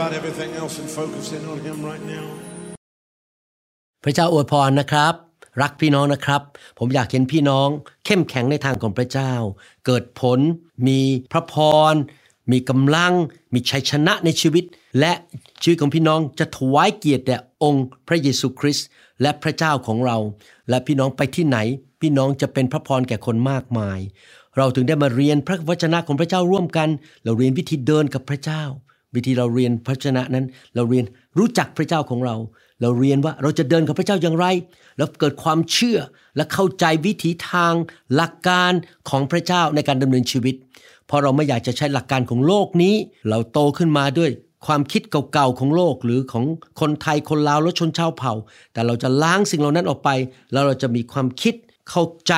about everything else and focus in on Him right now. พระเจ้าอวยพรนะครับ รักพี่น้องนะครับ ผมอยากเห็นพี่น้อง เข้มแข็งในทางของพระเจ้า เกิดผล มีพระพร มีกำลัง มีชัยชนะในชีวิต และชีวิตของพี่น้องจะถวายเกียรติแด่องค์พระเยซูคริสต์และพระเจ้าของเรา และพี่น้องไปที่ไหน พี่น้องจะเป็นพระพรแก่คนมากมาย เราถึงได้มาเรียนพระวจนะของพระเจ้าร่วมกัน เราเรียนวิธีเดินกับพระเจ้า วิธีเราเรียนพระวจนะนั้น เราเรียนรู้จักพระเจ้าของเรา เราเรียนว่าเราจะเดินกับพระเจ้าอย่างไร แล้วเกิดความเชื่อและเข้าใจวิถีทาง หลักการของพระเจ้าในการดำเนินชีวิต เพราะเราไม่อยากจะใช้หลักการของโลกนี้ เราโตขึ้นมาด้วยความคิดเก่าๆของโลกหรือของคนไทยคนลาวและชนชาวเผ่า แต่เราจะล้างสิ่งเหล่านั้นออกไป แล้วเราจะมีความคิด เข้าใจ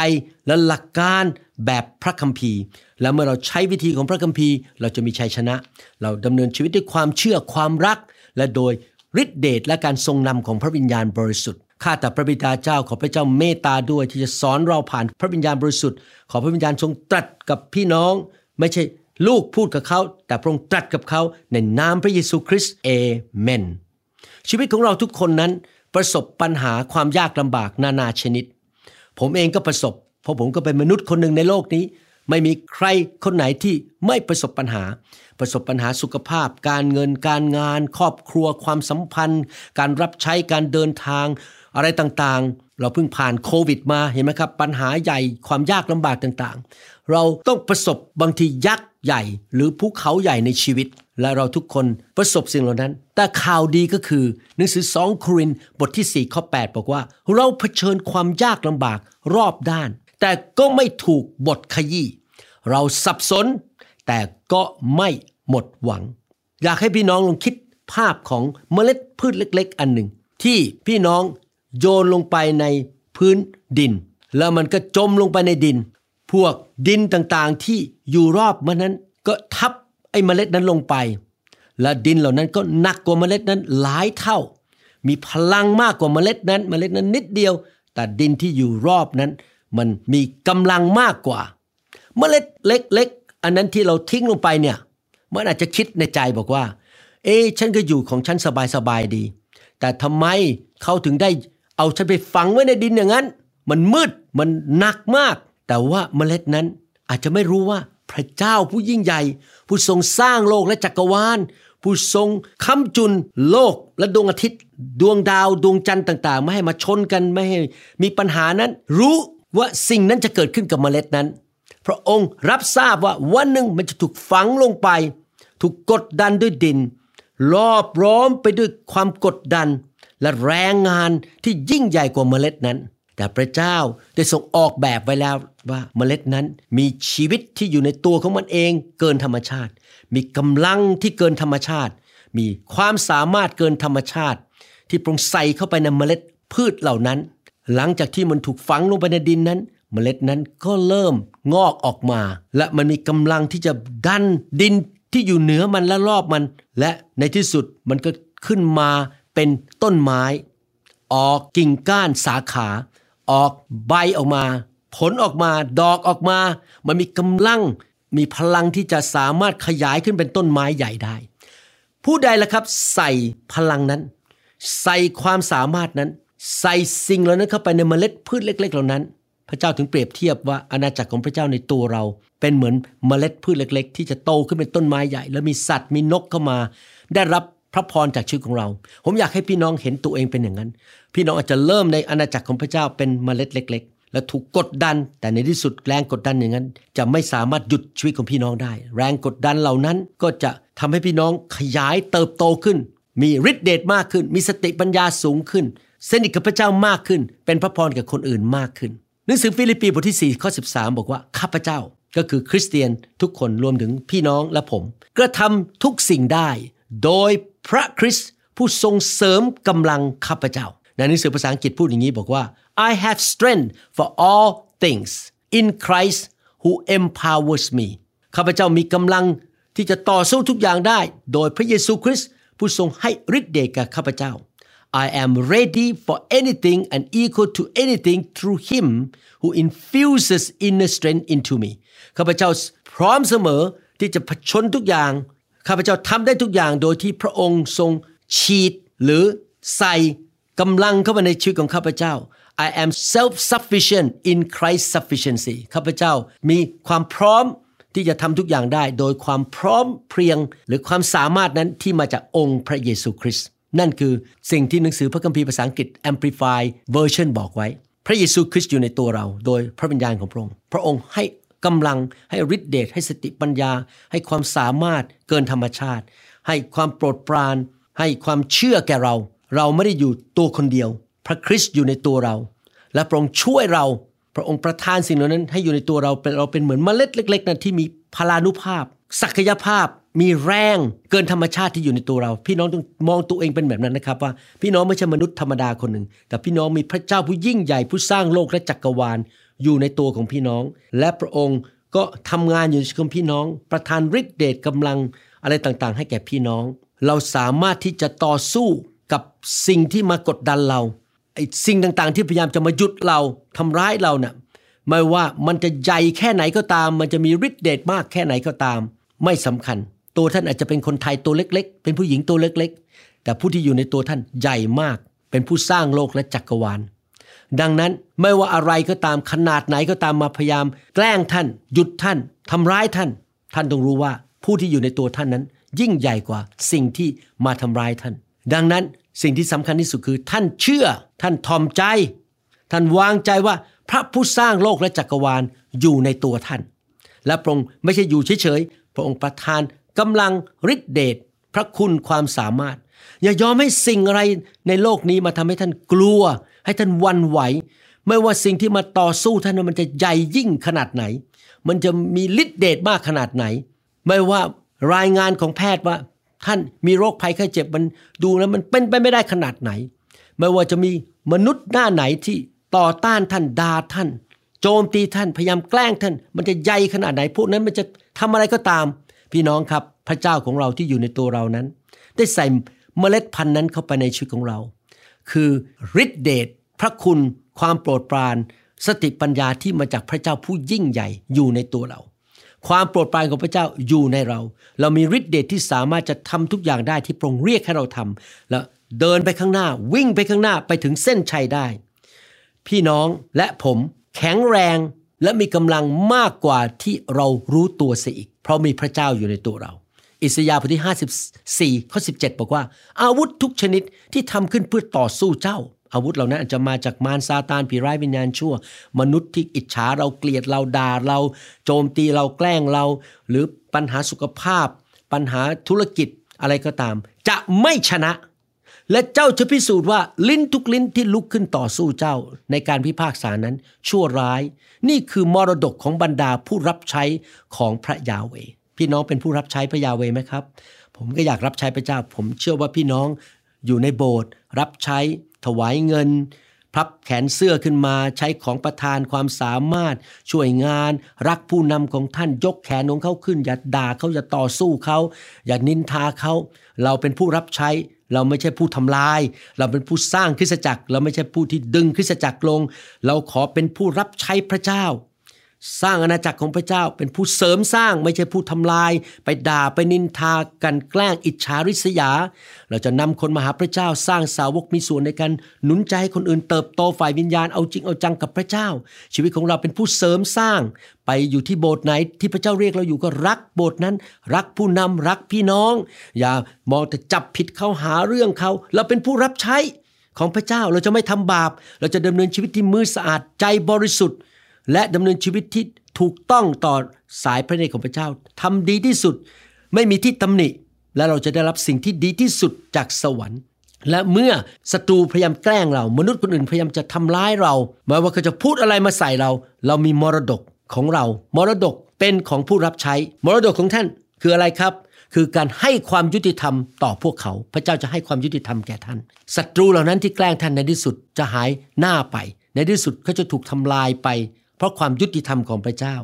และหลักการแบบพระคัมภีร์ แล้วเมื่อเราใช้วิธีของพระคัมภีร์ เราจะมีชัยชนะ เราดำเนินชีวิตด้วยความเชื่อความรัก และโดยฤทธิเดชและการทรงนำของพระวิญญาณบริสุทธิ์ข้าแต่พระบิดาเจ้าขอพระเจ้าเมตตาด้วยที่จะสอนเราผ่านพระวิญญาณบริสุทธิ์ ขอพระวิญญาณทรงตรัสกับพี่น้อง ไม่ใช่ลูกพูดกับเขา แต่พระองค์ตรัสกับเขาในนามพระเยซูคริสต์เอเมนชีวิตของเราทุกคนนั้นประสบปัญหาความยากลำบากนานาชนิด ผมเองก็ประสบ เพราะผมก็เป็นมนุษย์คนหนึ่งในโลกนี้ ไม่มีใครคนไหนที่ไม่ประสบปัญหา ประสบปัญหาสุขภาพ การเงินการงาน ครอบครัวความสัมพันธ์ การรับใช้การเดินทาง อะไรต่างๆ เราเพิ่งผ่านโควิดมาเห็นไหมครับ ปัญหาใหญ่ความยากลำบากต่างๆ เราต้องประสบบางทียักษ์ใหญ่ หรือภูเขาใหญ่ในชีวิต และเราทุกคนประสบสิ่งเหล่านั้น แต่ข่าวดีก็คือหนังสือ 2 โครินบทที่ 4 ข้อ 8 บอกว่า เราเผชิญความยากลำบากรอบด้าน แต่ก็ไม่ถูกบทขยี้ เราสับสน แต่ก็ไม่หมดหวัง อยากให้พี่น้องลองคิดภาพของเมล็ดพืชเล็ก ๆ อันหนึ่ง ที่พี่น้องโยนลงไปในพื้นดิน แล้วมันก็จมลงไปในดิน พวกดินต่างๆที่อยู่รอบมันนั้นก็ทับ ไอ้เมล็ดนั้นลงไป และดินเหล่านั้นก็หนักกว่าเมล็ดนั้นหลายเท่า มีพลังมากกว่าเมล็ดนั้น เมล็ดนั้นนิดเดียว แต่ดินที่อยู่รอบนั้น มันมีกำลังมากกว่า เมล็ดเล็กๆอันนั้นที่เราทิ้งลงไปเนี่ยมันอาจจะคิดในใจบอกว่า เอ๊ฉันก็อยู่ของฉันสบายๆดี แต่ทำไมเขาถึงได้เอาฉันไปฝังไว้ในดินอย่างนั้น มันมืดมันหนักมาก แต่ว่าเมล็ดนั้นอาจจะไม่รู้ว่า พระเจ้าผู้ยิ่งใหญ่ ผู้ทรงสร้างโลกและจักรวาล ผู้ทรงค้ำจุนโลกและดวงอาทิตย์ ดวงดาวดวงจันทร์ต่าง ๆ ไม่ให้มาชนกันไม่ให้มีปัญหานั้น รู้ว่าสิ่งนั้นจะเกิดขึ้นกับเมล็ดนั้น พระองค์รับทราบว่าวันหนึ่งมันจะถูกฝังลงไป ถูกกดดันด้วยดิน รอบร้อมไปด้วยความกดดัน และแรงงานที่ยิ่งใหญ่กว่าเมล็ดนั้น แต่พระเจ้าได้ทรงออกแบบไว้แล้วว่าเมล็ดนั้นมีชีวิตที่อยู่ในตัวของมันเองเกินธรรมชาติ มีกำลังที่เกินธรรมชาติ มีความสามารถเกินธรรมชาติ ที่ปรงใส่เข้าไปในเมล็ดพืชเหล่านั้น หลังจากที่มันถูกฝังลงไปในดินนั้น เมล็ดนั้นก็เริ่มงอกออกมา และมันมีกำลังที่จะดันดินที่อยู่เหนือมันและรอบมัน และในที่สุดมันก็ขึ้นมาเป็นต้นไม้ ออกกิ่งก้านสาขา ออกใบออกมา ผลออกมาดอกออกมา มันมีกำลังมีพลังที่จะสามารถขยายขึ้นเป็นต้นไม้ใหญ่ได้ ผู้ใดล่ะครับใส่พลังนั้น ใส่ความสามารถนั้น ใส่สิ่งเหล่านั้นเข้าไปในเมล็ดพืชเล็ก ๆ เหล่านั้น พระเจ้าถึงเปรียบเทียบว่าอาณาจักรของพระเจ้าในตัวเรา เป็นเหมือนเมล็ดพืชเล็ก ๆ ที่จะโตขึ้นเป็นต้นไม้ใหญ่ แล้วมีสัตว์มีนกเข้ามา ได้รับ พระพรจากชีวิตของเรา ผมอยากให้พี่น้องเห็นตัวเองเป็นอย่างนั้น พี่น้องอาจจะเริ่มในอาณาจักรของพระเจ้าเป็นเมล็ดเล็ก ๆ และถูกกดดัน แต่ในที่สุดแรงกดดันอย่างนั้น จะไม่สามารถหยุดชีวิตของพี่น้องได้ แรงกดดันเหล่านั้นก็จะทำให้พี่น้องขยายเติบโตขึ้น มีฤทธิเดชมากขึ้น มีสติปัญญาสูงขึ้นสนิทกับพระเจ้ามากขึ้น เป็นพระพรกับคนอื่นมากขึ้นหนังสือฟิลิปปีบทที่4ข้อ13 บอกว่าข้าพเจ้าก็คือคริสเตียนทุกคนรวมถึงพี่น้องและผมกระทำทุกสิ่งได้ โดย พระคริสต์ผู้ทรงเสริมกำลังข้าพเจ้า ในหนังสือภาษาอังกฤษพูดอย่างนี้บอกว่า I have strength for all things in Christ who empowers me ข้าพเจ้ามีกำลังที่จะต่อสู้ทุกอย่างได้ โดยพระเยซูคริสต์ผู้ทรงให้ฤทธิ์เดชแก่ข้าพเจ้า I am ready for anything and equal to anything through him who infuses inner strength into me ข้าพเจ้าพร้อมเสมอที่จะผชนทุกอย่าง ข้าพเจ้าทำได้ทุกอย่างโดยที่พระองค์ทรงฉีดหรือใส่กำลังเข้ามาในชีวิตของข้าพเจ้า I am self sufficient in Christ's sufficiency ข้าพเจ้ามีความพร้อมที่จะทำทุกอย่างได้ โดยความพร้อมเพรียง หรือความสามารถนั้นที่มาจากองค์พระเยซูคริสต์นั่นคือสิ่งที่หนังสือพระคัมภีร์ภาษาอังกฤษ Amplify Version บอกไว้ พระเยซูคริสต์อยู่ในตัวเรา โดยพระวิญญาณของพระองค์ พระองค์ให้ กำลังให้ฤทธิเดชให้สติปัญญา ให้ความสามารถเกินธรรมชาติ ให้ความโปรดปราน ให้ความเชื่อแก่เรา เราไม่ได้อยู่ตัวคนเดียว พระคริสต์อยู่ในตัวเรา และพระองค์ช่วยเรา พระองค์ประทานสิ่งเหล่านั้นให้อยู่ในตัวเราเป็นเราเป็นเหมือนเมล็ดเล็กๆนั้นที่มีพลานุภาพ ศักยภาพมีแรงเกินธรรมชาติที่อยู่ในตัวเรา พี่น้องต้องมองตัวเองเป็นแบบนั้นนะครับว่า พี่น้องไม่ใช่มนุษย์ธรรมดาคนหนึ่งแต่พี่น้องมีพระเจ้าผู้ยิ่งใหญ่ผู้สร้างโลกและจักรวาล อยู่ในตัวของพี่น้อง และพระองค์ก็ทำงานอยู่ในชีวิตของพี่น้อง ประทานฤทธิเดชกำลังอะไรต่างๆ ให้แก่พี่น้อง เราสามารถที่จะต่อสู้กับสิ่งที่มากดดันเราไอ้สิ่งต่างๆ ที่พยายามจะมาหยุดเราทำร้ายเราเนะ่ยไม่ว่ามันจะใหญ่แค่ไหนก็ตาม มันจะมีฤทธิเดชมากแค่ไหนก็ตาม ไม่สำคัญ ตัวท่านอาจจะเป็นคนไทยตัวเล็ก ๆ เป็นผู้หญิงตัวเล็ก ๆ แต่ผู้ที่อยู่ในตัวท่านใหญ่มาก เป็นผู้สร้างโลกและจักรวาล ดังนั้นไม่ว่าอะไรก็ตามขนาดไหนก็ตามมาพยายาม แกล้งท่าน หยุดท่านทำร้ายท่าน ท่านต้องรู้ว่าผู้ที่อยู่ในตัวท่านนั้น ยิ่งใหญ่กว่าสิ่งที่มาทำร้ายท่าน ดังนั้นสิ่งที่สำคัญที่สุดคือ ท่านเชื่อ ท่านทอมใจ ท่านวางใจว่าพระผู้สร้างโลกและจักรวาลอยู่ในตัวท่าน และพระองค์ไม่ใช่อยู่เฉยๆพระองค์ประทานกำลังฤทธิเดชพระคุณความสามารถ อย่ายอมให้สิ่งอะไรในโลกนี้มาทำให้ท่านกลัว ให้ท่านวันไหว ไม่ว่าสิ่งที่มาต่อสู้ท่านมันจะใหญ่ยิ่งขนาดไหน มันจะมีฤทธิเดชมากขนาดไหน ไม่ว่ารายงานของแพทย์ว่าท่านมีโรคภัยไข้เจ็บมันดูแล้วมันเป็นไปไม่ได้ขนาดไหน ไม่ว่าจะมีมนุษย์หน้าไหนที่ต่อต้านท่านด่าท่าน โจมตีท่านพยายามแกล้งท่าน มันจะใหญ่ขนาดไหนพวกนั้นมันจะทำอะไรก็ตาม พี่น้องครับพระเจ้าของเราที่อยู่ในตัวเรานั้น ได้ใส่เมล็ดพันธุ์นั้นเข้าไปในชีวิตของเรา คือฤทธิเดชพระคุณความโปรดปราน สติปัญญาที่มาจากพระเจ้าผู้ยิ่งใหญ่อยู่ในตัวเรา ความโปรดปรานของพระเจ้าอยู่ในเรา เรามีฤทธิเดชที่สามารถจะทำทุกอย่างได้ที่พระองค์เรียกให้เราทำแล้วเดินไปข้างหน้าวิ่งไปข้างหน้าไปถึงเส้นชัยได้ พี่น้องและผมแข็งแรงและมีกำลังมากกว่าที่เรารู้ตัวเสียอีก เพราะมีพระเจ้าอยู่ในตัวเรา อิสยาห์บทที่ 54 ข้อ 17 บอกว่า อาวุธทุกชนิดที่ทำขึ้นเพื่อต่อสู้เจ้า อาวุธเหล่านั้นอาจจะมาจากมารซาตานผีร้ายวิญญาณชั่ว มนุษย์ที่อิจฉาเราเกลียดเราด่าเรา โจมตีเราแกล้งเรา หรือปัญหาสุขภาพ ปัญหาธุรกิจอะไรก็ตาม จะไม่ชนะ และเจ้าจะพิสูจน์ว่าลิ้นทุกลิ้นที่ลุกขึ้นต่อสู้เจ้า ในการพิพากษานั้นชั่วร้าย นี่คือมรดกของบรรดาผู้รับใช้ของพระยาเว พี่น้องเป็นผู้รับใช้พระยาเวไหมครับ ผมก็อยากรับใช้พระเจ้า ผมเชื่อว่าพี่น้องอยู่ในโบสถ์รับใช้ถวายเงินพับแขนเสื้อขึ้นมาใช้ของประทานความสามารถ ช่วยงาน รักผู้นำของท่านยกแขนของเขาขึ้น อย่าด่าเขาอย่าต่อสู้เขา อย่านินทาเขา เราเป็นผู้รับใช้ เราไม่ใช่ผู้ทำลาย เราเป็นผู้สร้างคริสตจักร เราไม่ใช่ผู้ที่ดึงคริสตจักรลง เราขอเป็นผู้รับใช้พระเจ้า สร้างอาณาจักรของพระเจ้าเป็นผู้เสริมสร้างไม่ใช่ผู้ทำลาย ไปด่าไปนินทากันแกล้งอิจฉาริษยา เราจะนำคนมาหาพระเจ้าสร้างสาวกมีส่วนในการหนุนใจให้คนอื่นเติบโตฝ่ายวิญญาณเอาจริงเอาจังกับพระเจ้า ชีวิตของเราเป็นผู้เสริมสร้าง ไปอยู่ที่โบสถ์ไหนที่พระเจ้าเรียกเราอยู่ก็รักโบสถ์นั้น รักผู้นำรักพี่น้อง อย่ามองแต่จับผิดเขาหาเรื่องเขาเราเป็นผู้รับใช้ของพระเจ้าเราจะไม่ทำบาป เราจะดำเนินชีวิตที่มือสะอาดใจบริสุทธิ์ และดำเนินชีวิตที่ถูกต้องต่อสายพระเนตรของพระเจ้าทำดีที่สุด ไม่มีที่ตำหนิ และเราจะได้รับสิ่งที่ดีที่สุดจากสวรรค์ และเมื่อศัตรูพยายามแกล้งเรา มนุษย์คนอื่นพยายามจะทำร้ายเราไม่ว่าเขาจะพูดอะไรมาใส่เรา เรามีมรดกของเรา มรดกเป็นของผู้รับใช้ มรดกของท่านคืออะไรครับ คือการให้ความยุติธรรมต่อพวกเขา พระเจ้าจะให้ความยุติธรรมแก่ท่านศัตรูเหล่านั้นที่แกล้งท่านในที่สุดจะหายหน้าไป ในที่สุดเขาจะถูกทำลายไป เพราะความยุติธรรมของพระเจ้า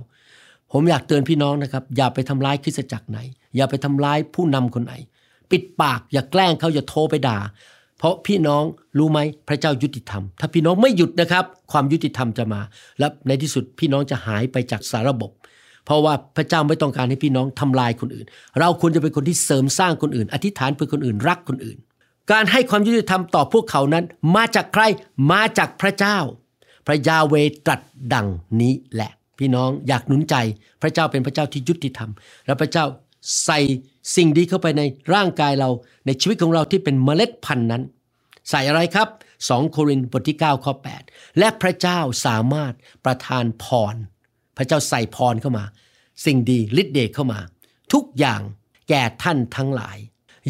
ผมอยากเตือนพี่น้องนะครับ อย่าไปทำร้ายคริสตจักรไหน อย่าไปทำร้ายผู้นำคนไหน ปิดปากอย่าแกล้งเขาอย่าโทรไปด่า เพราะพี่น้องรู้ไหมพระเจ้ายุติธรรม ถ้าพี่น้องไม่หยุดนะครับ ความยุติธรรมจะมา และในที่สุดพี่น้องจะหายไปจากสาระบบ เพราะว่าพระเจ้าไม่ต้องการให้พี่น้องทำลายคนอื่น เราควรจะเป็นคนที่เสริมสร้างคนอื่น อธิษฐานเพื่อคนอื่นรักคนอื่นการให้ความยุติธรรมต่อพวกเขานั้น มาจากใคร มาจากพระเจ้า พระยาเวตรัสดังนี้แหละ พี่น้องอยากหนุนใจ พระเจ้าเป็นพระเจ้าที่ยุติธรรม และพระเจ้าใส่สิ่งดีเข้าไปในร่างกายเราในชีวิตของเราที่เป็นเมล็ดพันธุ์นั้น ใส่อะไรครับ 2 โครินธ์บทที่9ข้อ8 และพระเจ้าสามารถประทานพร พระเจ้าใส่พรเข้ามา สิ่งดีฤทธิ์เดชเข้ามา ทุกอย่างแก่ท่านทั้งหลาย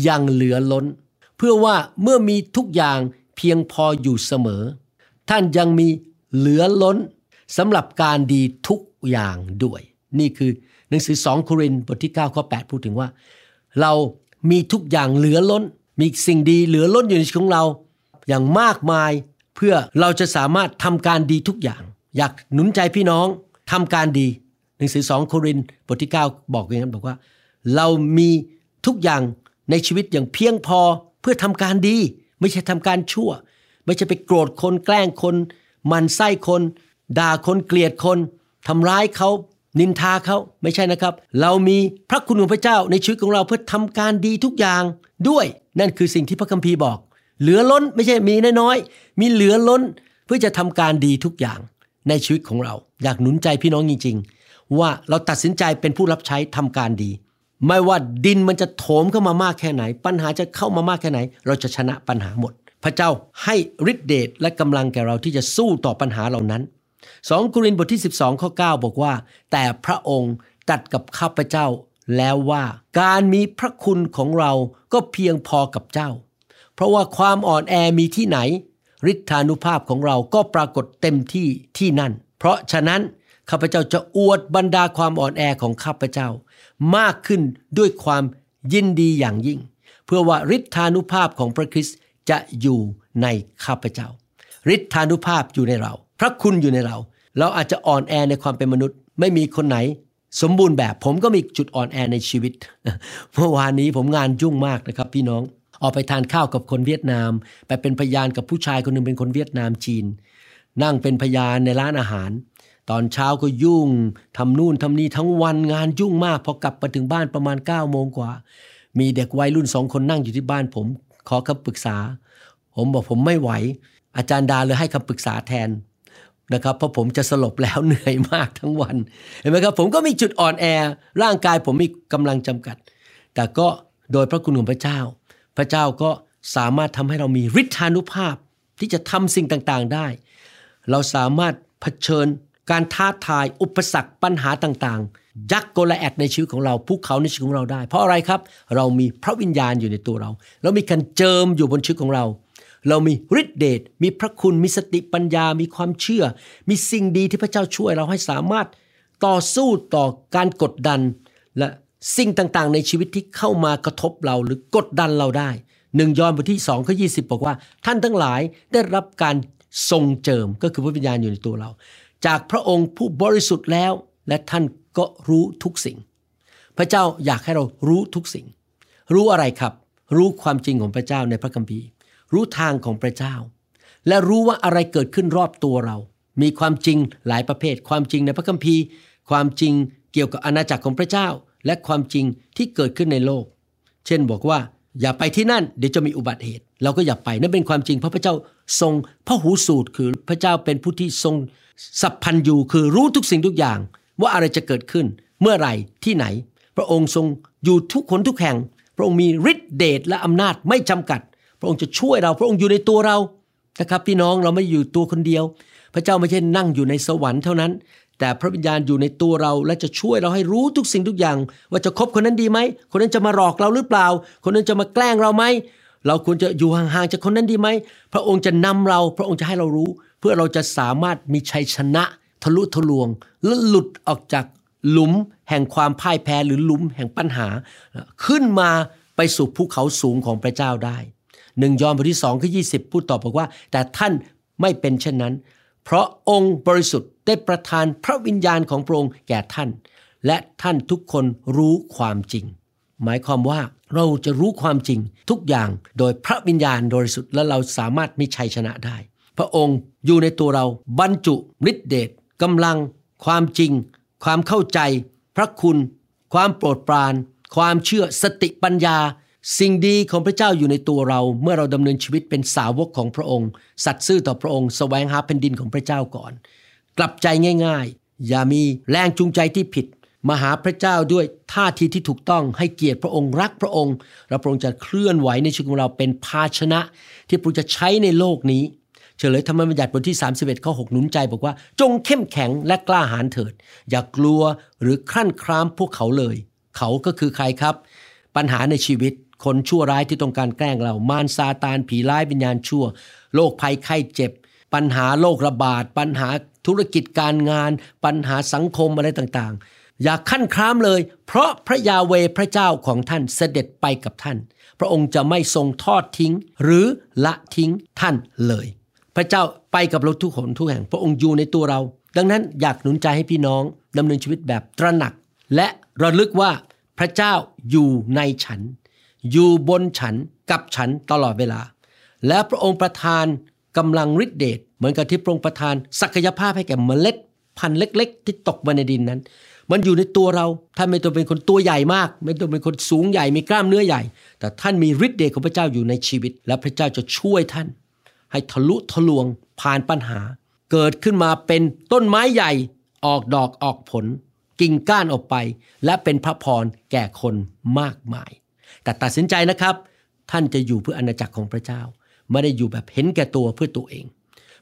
ยังเหลือล้น เพื่อว่าเมื่อมีทุกอย่างเพียงพออยู่เสมอ ท่านยังมี เหลือล้นสำหรับการดีทุกอย่างด้วย นี่คือหนังสือ 2 โครินธ์บทที่ 9 ข้อ 8 พูดถึงว่า เรามีทุกอย่างเหลือล้น มีสิ่งดีเหลือล้นอยู่ในชีวิตของเรา อย่างมากมายเพื่อเราจะสามารถทำการดีทุกอย่าง อยากหนุนใจพี่น้องทำการดี หนังสือ 2 โครินธ์บทที่ 9 บอกอย่างนั้นบอกว่า เรามีทุกอย่างในชีวิตอย่างเพียงพอเพื่อทำการดี ไม่ใช่ทำการชั่ว ไม่ใช่ไปโกรธคนแกล้งคน มันไส้คน ด่าคนเกลียดคนทำร้ายเขานินทาเขาไม่ใช่นะครับ เรามีพระคุณของพระเจ้าในชีวิตของเราเพื่อทำการดีทุกอย่างด้วย นั่นคือสิ่งที่พระคัมภีร์บอก เหลือล้นไม่ใช่มีน้อยๆมีเหลือล้นเพื่อจะทำการดีทุกอย่างในชีวิตของเรา อยากหนุนใจพี่น้องจริงๆ ว่าเราตัดสินใจเป็นผู้รับใช้ทำการดี ไม่ว่าดินมันจะโถมเข้ามามากแค่ไหน ปัญหาจะเข้ามามากแค่ไหน เราจะชนะปัญหาหมด พระเจ้าให้ฤทธิเดชและกำลังแก่เราที่จะสู้ต่อปัญหาเหล่านั้น2กรินธ์บทที่ 12 ข้อ 9 บอกว่า แต่พระองค์ตัดกับข้าพเจ้าแล้วว่าการมีพระคุณของเราก็เพียงพอกับเจ้า เพราะว่าความอ่อนแอมีที่ไหน ฤทธานุภาพของเราก็ปรากฏเต็มที่ที่นั่น เพราะฉะนั้นข้าพเจ้าจะอวดบรรดาความอ่อนแอของข้าพเจ้า มากขึ้นด้วยความยินดีอย่างยิ่ง เพื่อว่าฤทธานุภาพของพระคริสต์ จะอยู่ในข้าพเจ้าฤทธานุภาพอยู่ในเรา พระคุณอยู่ในเรา เราอาจจะอ่อนแอในความเป็นมนุษย์ ไม่มีคนไหน สมบูรณ์แบบผมก็มีจุดอ่อนแอในชีวิต เมื่อวานนี้ผมงานยุ่งมากนะครับ พี่น้องออกไปทานข้าวกับคนเวียดนาม ไปเป็นพยานกับผู้ชายคนหนึ่งเป็นคนเวียดนามจีน นั่งเป็นพยานในร้านอาหาร ตอนเช้าก็ยุ่งทำนู่นทำนี่ทั้งวันงานยุ่งมากพอกลับมาถึงบ้านประมาณ9ก้าโมงกว่า มีเด็กวัยรุ่นสองคนนั่งอยู่ที่บ้านผม ขอคำปรึกษา ผมบอกผมไม่ไหว อาจารย์ดาเลยให้คำปรึกษาแทนนะครับเพราะผมจะสลบแล้วเหนื่อยมากทั้งวันเห็นไหมครับผมก็มีจุดอ่อนแอ ร่างกายผมมีกำลังจำกัด แต่ก็โดยพระคุณของพระเจ้า พระเจ้าก็สามารถทำให้เรามีฤทธานุภาพที่จะทำสิ่งต่างๆได้ เราสามารถเผชิญ การท้าทายอุปสรรคปัญหาต่างๆ ยักษ์โกลแอดในชีวิตของเราภูเขาในชีวิตของเราได้ เพราะอะไรครับ เรามีพระวิญญาณอยู่ในตัวเรา เรามีการเจิมอยู่บนชีวิตของเรา เรามีฤทธิเดชมีพระคุณมีสติปัญญา มีความเชื่อ มีสิ่งดีที่พระเจ้าช่วยเราให้สามารถต่อสู้ต่อการกดดัน และสิ่งต่างๆ ในชีวิตที่เข้ามากระทบเราหรือกดดันเราได้หนึ่งยอห์นบทที่สองข้อยีบอกว่า ท่านทั้งหลายได้รับการทรงเจิมก็คือพระวิญญาณอยู่ในตัวเรา จากพระองค์ผู้บริสุทธิ์แล้ว และท่านก็รู้ทุกสิ่ง พระเจ้าอยากให้เรารู้ทุกสิ่ง รู้อะไรครับ รู้ความจริงของพระเจ้าในพระคัมภีร์ รู้ทางของพระเจ้า และรู้ว่าอะไรเกิดขึ้นรอบตัวเรา มีความจริงหลายประเภท ความจริงในพระคัมภีร์ ความจริงเกี่ยวกับอาณาจักรของพระเจ้า และความจริงที่เกิดขึ้นในโลก เช่นบอกว่า อย่าไปที่นั่นเดี๋ยวจะมีอุบัติเหตุ เราก็อย่าไปนั่นเป็นความจริงเพราะพระเจ้าทรงพระหูสูตรคือพระเจ้าเป็นผู้ที่ทรงสัพพันยูคือรู้ทุกสิ่งทุกอย่าง ว่าอะไรจะเกิดขึ้น เมื่อไหร่ที่ไหน พระองค์ทรงอยู่ทุกคนทุกแห่ง พระองค์มีฤทธิเดชและอำนาจไม่จำกัด พระองค์จะช่วยเรา พระองค์อยู่ในตัวเรานะครับพี่น้องเราไม่อยู่ตัวคนเดียว พระเจ้าไม่ใช่นั่งอยู่ในสวรรค์เท่านั้น แต่พระวิญญาณอยู่ในตัวเราและจะช่วยเราให้รู้ทุกสิ่งทุกอย่าง ว่าจะคบคนนั้นดีไหมคนนั้นจะมาหลอกเราหรือเปล่า คนนั้นจะมาแกล้งเราไหม เราควรจะอยู่ห่างๆจากคนนั้นดีไหม พระองค์จะนำเรา พระองค์จะให้เรารู้ เพื่อเราจะสามารถมีชัยชนะ ทะลุทะลวง และหลุดออกจากหลุมแห่งความพ่ายแพ้หรือหลุมแห่งปัญหา ขึ้นมาไปสู่ภูเขาสูงของพระเจ้าได้หนึ่งยอห์นบทที่สองข้อยีพูดตอบบอกว่า แต่ท่านไม่เป็นเช่นนั้น เพราะองค์บริสุทธิ์ได้ประทานพระวิญญาณของพระองค์แก่ท่าน และท่านทุกคนรู้ความจริง หมายความว่าเราจะรู้ความจริงทุกอย่างโดยพระวิญญาณบริสุทธิ์และเราสามารถมีชัยชนะได้ พระองค์อยู่ในตัวเราบรรจุฤทธิเดชกำลัง ความจริง ความเข้าใจ พระคุณ ความโปรดปราน ความเชื่อสติปัญญา สิ่งดีของพระเจ้าอยู่ในตัวเรา เมื่อเราดำเนินชีวิตเป็นสาวกของพระองค์ สัตย์ซื่อต่อพระองค์แสวงหาแผ่นดินของพระเจ้าก่อน กลับใจง่าย ๆ อย่ามีแรงจูงใจที่ผิด มาหาพระเจ้าด้วยท่าทีที่ถูกต้องให้เกียรติพระองค์รักพระองค์และพระองค์จะเคลื่อนไหวในชีวิตของเราเป็นภาชนะ ที่พระองค์จะใช้ในโลกนี้ เฉลยธรรมบัญญัติบทที่ 31 ข้อ 6 หนุนใจบอกว่า จงเข้มแข็งและกล้าหาญเถิด อย่ากลัวหรือครั่นครามพวกเขาเลย เขาก็คือใครครับ ปัญหาในชีวิตคนชั่วร้ายที่ต้องการแกล้งเรา มารซาตานผีร้ายวิญญาณชั่ว โรคภัยไข้เจ็บ ปัญหาโรคระบาด ปัญหาธุรกิจการงาน ปัญหาสังคมอะไรต่างๆ อย่าขั้นครามเลย เพราะพระยาเวพระเจ้าของท่านเสด็จไปกับท่าน พระองค์จะไม่ทรงทอดทิ้ง หรือละทิ้งท่านเลย พระเจ้าไปกับเราทุกคนทุกแห่ง พระองค์อยู่ในตัวเรา ดังนั้นอยากหนุนใจให้พี่น้องดำเนินชีวิตแบบตระหนัก และระลึกว่าพระเจ้าอยู่ในฉัน อยู่บนฉันกับฉันตลอดเวลา และพระองค์ประทานกำลังฤทธิเดชเหมือนกับที่พระองค์ประทานศักยภาพให้แก่เมล็ดพันธุ์เล็ก ๆ ที่ตกมาในดินนั้น มันอยู่ในตัวเรา ท่านไม่ต้องเป็นคนตัวใหญ่มาก ไม่ต้องเป็นคนสูงใหญ่ มีกล้ามเนื้อใหญ่ แต่ท่านมีฤทธิ์เดชของพระเจ้าอยู่ในชีวิต และพระเจ้าจะช่วยท่าน ให้ทะลุทะลวงผ่านปัญหา เกิดขึ้นมาเป็นต้นไม้ใหญ่ ออกดอกออกผล กิ่งก้านออกไป และเป็นพระพรแก่คนมากมาย แต่ตัดสินใจนะครับ ท่านจะอยู่เพื่ออาณาจักรของพระเจ้า ไม่ได้อยู่แบบเห็นแก่ตัวเพื่อตัวเอง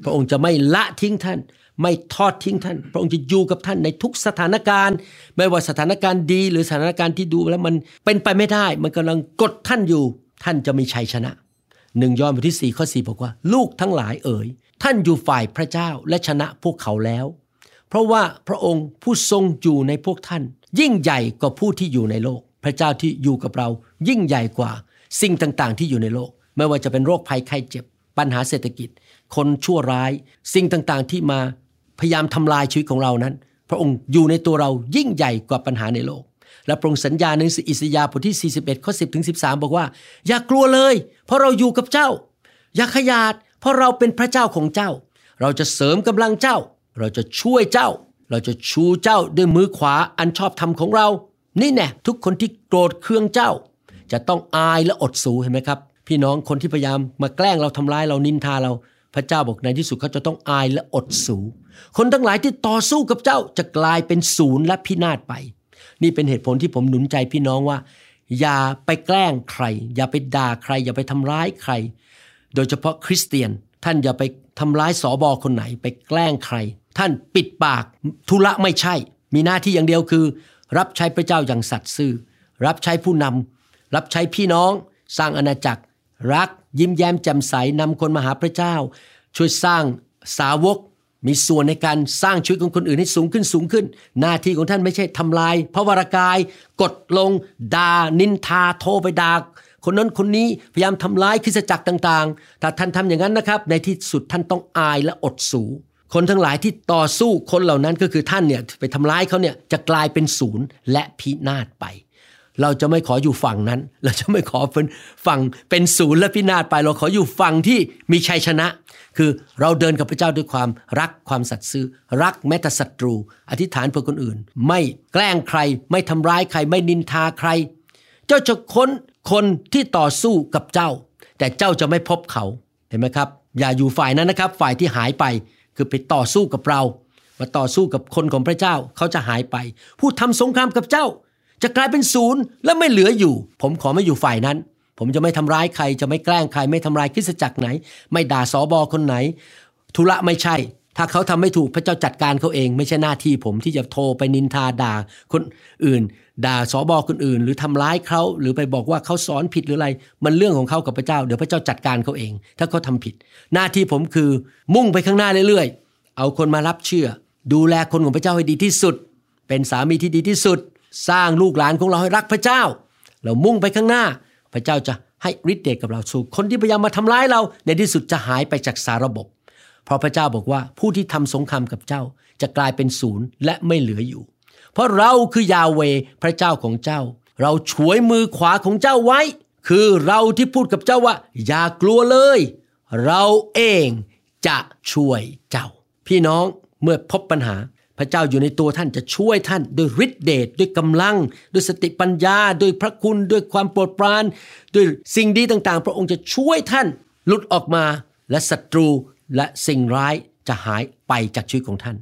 พระองค์จะไม่ละทิ้งท่าน ไม่ทอดทิ้งท่าน พระองค์จะอยู่กับท่านในทุกสถานการณ์ ไม่ว่าสถานการณ์ดีหรือสถานการณ์ที่ดูแล้วมันเป็นไปไม่ได้ มันกำลังกดท่านอยู่ ท่านจะมีชัยชนะหนึ่งยอห์นบทที่สี่ข้อสี่บอกว่า ลูกทั้งหลายเอ๋ย ท่านอยู่ฝ่ายพระเจ้าและชนะพวกเขาแล้ว เพราะว่าพระองค์ผู้ทรงอยู่ในพวกท่าน ยิ่งใหญ่กว่าผู้ที่อยู่ในโลก พระเจ้าที่อยู่กับเรา ยิ่งใหญ่กว่า สิ่งต่างๆ ที่อยู่ในโลก ไม่ว่าจะเป็นโรคภัยไข้เจ็บ ปัญหาเศรษฐกิจ คนชั่วร้าย สิ่งต่างๆที่มา พยายามทำลายชีวิตของเรานั้น พระองค์อยู่ในตัวเรายิ่งใหญ่กว่าปัญหาในโลก และพระองค์สัญญาในอิสยาห์บทที่ 41 ข้อ 10 ถึง 13 บอกว่า อย่ากลัวเลย เพราะเราอยู่กับเจ้า อย่าขยาด เพราะเราเป็นพระเจ้าของเจ้า เราจะเสริมกำลังเจ้า เราจะช่วยเจ้า เราจะชูเจ้าด้วยมือขวาอันชอบธรรมของเรา นี่แน่ทุกคนที่โกรธเคืองเจ้า จะต้องอายและอดสูเห็นไหมครับ พี่น้องคนที่พยายามมาแกล้งเราทำร้ายเรานินทาเรา พระเจ้าบอกในที่สุดเขาจะต้องอายและอดสู คนทั้งหลายที่ต่อสู้กับเจ้าจะกลายเป็นศูนย์และพินาศไป นี่เป็นเหตุผลที่ผมหนุนใจพี่น้องว่า อย่าไปแกล้งใคร อย่าไปด่าใคร อย่าไปทำร้ายใคร โดยเฉพาะคริสเตียน ท่านอย่าไปทำร้ายสอบอคนไหน ไปแกล้งใคร ท่านปิดปากธุระไม่ใช่ มีหน้าที่อย่างเดียวคือ รับใช้พระเจ้าอย่างสัตย์ซื่อ รับใช้ผู้นำรับใช้พี่น้อง สร้างอาณาจักร รักยิ้มแย้มแจ่มใสนำคนมาหาพระเจ้า ช่วยสร้างสาวก มีส่วนในการสร้างชีวิตของคนอื่นให้สูงขึ้นสูงขึ้น หน้าที่ของท่านไม่ใช่ทำลาย พระวรากาย กดลงดา่านินทาโทรไปด่าคนนั้นคนนี้พยายามทำร้ายคริสตจักรต่างๆ ถ้าท่านทำอย่างนั้นนะครับ ในที่สุดท่านต้องอายและอดสู คนทั้งหลายที่ต่อสู้คนเหล่านั้นก็คือท่านเนี่ยไปทำร้ายเขาเนี่ยจะกลายเป็นศูนย์และพินาศไป เราจะไม่ขออยู่ฝั่งนั้น เราจะไม่ขอเป็นฝั่งเป็นศูนย์และพินาศไป เราขออยู่ฝั่งที่มีชัยชนะ คือเราเดินกับพระเจ้าด้วยความรักความสัตย์ซื่อรักแม้แต่ศัตรู อธิษฐานเพื่อคนอื่น ไม่แกล้งใคร ไม่ทำร้ายใคร ไม่นินทาใคร เจ้าจะค้นคนที่ต่อสู้กับเจ้า แต่เจ้าจะไม่พบเขาเห็นไหมครับ อย่าอยู่ฝ่ายนั้นนะครับ ฝ่ายที่หายไปคือไปต่อสู้กับเรามาต่อสู้กับคนของพระเจ้าเขาจะหายไป ผู้ทำสงครามกับเจ้า จะกลายเป็นศูนย์และไม่เหลืออยู่ ผมขอไม่อยู่ฝ่ายนั้น ผมจะไม่ทำร้ายใคร จะไม่แกล้งใคร ไม่ทำลายคริสตจักรไหน ไม่ด่าสอบอคนไหน ธุระไม่ใช่ ถ้าเขาทำไม่ถูกพระเจ้าจัดการเขาเอง ไม่ใช่หน้าที่ผมที่จะโทรไปนินทาด่าคนอื่น ด่าสอบอคนอื่น หรือทำร้ายเขาหรือไปบอกว่าเขาสอนผิดหรืออะไร มันเรื่องของเขากับพระเจ้า เดี๋ยวพระเจ้าจัดการเขาเอง ถ้าเขาทาผิด หน้าที่ผมคือมุ่งไปข้างหน้าเรื่อยๆ เอาคนมารับเชื่อ ดูแลคนของพระเจ้าให้ดีที่สุด เป็นสามีที่ดีที่สุด สร้างลูกหลานของเราให้รักพระเจ้า เรามุ่งไปข้างหน้า พระเจ้าจะให้ฤทธิ์เดชกับเราสู่คนที่พยายามมาทำร้ายเรา ในที่สุดจะหายไปจากสาระบบ เพราะพระเจ้าบอกว่าผู้ที่ทำสงครามกับเจ้าจะกลายเป็นศูนย์และไม่เหลืออยู่ เพราะเราคือยาเวพระเจ้าของเจ้า เราช่วยมือขวาของเจ้าไว้ คือเราที่พูดกับเจ้าว่า อย่ากลัวเลย เราเองจะช่วยเจ้า พี่น้องเมื่อพบปัญหา พระเจ้าอยู่ในตัวท่านจะช่วยท่านด้วยฤทธิเดชด้วยกำลัง ด้วยสติปัญญา ด้วยพระคุณ ด้วยความโปรดปราน ด้วยสิ่งดีต่างๆ พระองค์จะช่วยท่านหลุดออกมาและศัตรูและสิ่งร้ายจะหายไปจากชีวิตของท่าน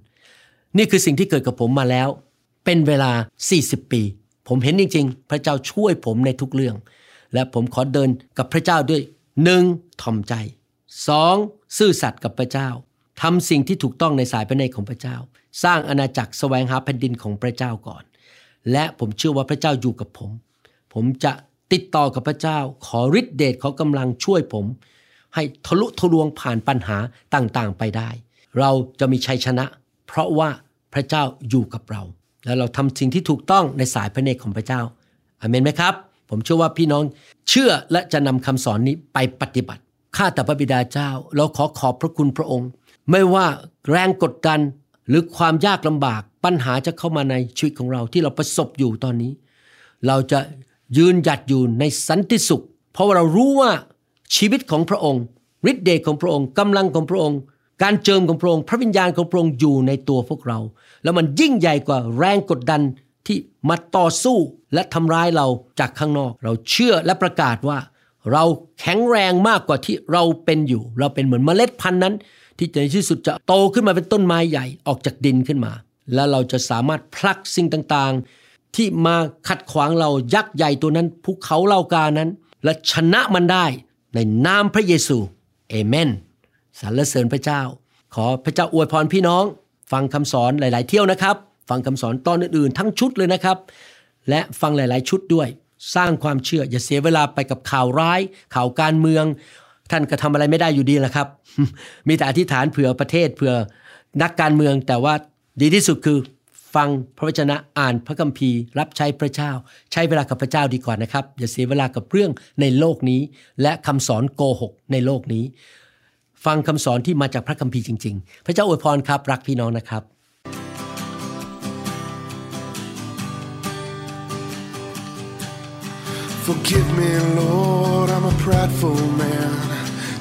นี่คือสิ่งที่เกิดกับผมมาแล้ว เป็นเวลา 40 ปี ผมเห็นจริง ๆ พระเจ้าช่วยผมในทุกเรื่อง และผมขอเดินกับพระเจ้าด้วยหนึ่งทอมใจสองซื่อสัตย์กับพระเจ้า ทำสิ่งที่ถูกต้องในสายพระเนตรของพระเจ้า สร้างอาณาจักรแสวงหาแผ่นดินของพระเจ้าก่อน และผมเชื่อว่าพระเจ้าอยู่กับผม ผมจะติดต่อกับพระเจ้า ขอฤทธิเดชขอกำลังช่วยผม ให้ทะลุทะลวงผ่านปัญหาต่างๆ ไปได้ เราจะมีชัยชนะ เพราะว่าพระเจ้าอยู่กับเรา และเราทำสิ่งที่ถูกต้องในสายพระเนตรของพระเจ้าอเมนไหมครับ ผมเชื่อว่าพี่น้องเชื่อและจะนำคำสอนนี้ไปปฏิบัติข้าแต่พระบิดาเจ้า เราขอขอบพระคุณพระองค์ ไม่ว่าแรงกดดันหรือความยากลำบากปัญหาจะเข้ามาในชีวิตของเราที่เราประสบอยู่ตอนนี้ เราจะยืนหยัดอยู่ในสันติสุข เพราะว่าเรารู้ว่าชีวิตของพระองค์ฤทธิ์เดชของพระองค์กำลังของพระองค์ การเจิมของพระองค์ พระวิญญาณของพระองค์อยู่ในตัวพวกเรา แล้วมันยิ่งใหญ่กว่าแรงกดดันที่มาต่อสู้และทำร้ายเราจากข้างนอก เราเชื่อและประกาศว่า เราแข็งแรงมากกว่าที่เราเป็นอยู่ เราเป็นเหมือนเมล็ดพันธุ์นั้น ที่ในที่สุดจะโตขึ้นมาเป็นต้นไม้ใหญ่ออกจากดินขึ้นมา แล้วเราจะสามารถพลักสิ่งต่างๆ ที่มาขัดขวางเรายักษ์ใหญ่ตัวนั้นภูเขาเหล่ากานั้น และชนะมันได้ในนามพระเยซูเอเมนสรรเสริญพระเจ้า ขอพระเจ้าอวยพรพี่น้อง ฟังคำสอนหลาย ๆ เที่ยวนะครับ ฟังคำสอนตอนอื่นๆ ทั้งชุดเลยนะครับ และฟังหลาย ๆ ชุดด้วย สร้างความเชื่ออย่าเสียเวลาไปกับข่าวร้าย ข่าวการเมือง ท่านก็ทำอะไรไม่ได้อยู่ดีแหละครับ มีแต่อธิษฐานเผื่อประเทศเผื่อนักการเมือง แต่ว่าดีที่สุดคือฟังพระวจนะอ่านพระคัมภีร์ รับใช้พระเจ้า ใช้เวลากับพระเจ้าดีกว่านะครับ อย่าเสียเวลากับเรื่องในโลกนี้ และคำสอนโกหกในโลกนี้ ฟังคำสอนที่มาจากพระคัมภีร์จริง ๆ พระเจ้าอวยพรครับ รักพี่น้องนะครับ Forgive me, Lord, I'm a prideful man.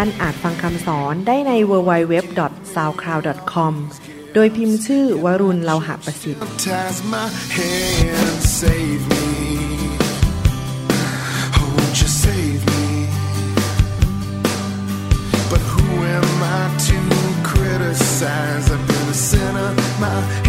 ท่านอาจฟังคำสอนได้ใน www.soundcloud.com โดยพิมพ์ชื่อวรุณเลาหะประสิทธิ์ But who am I to criticize? I've been a sinner my.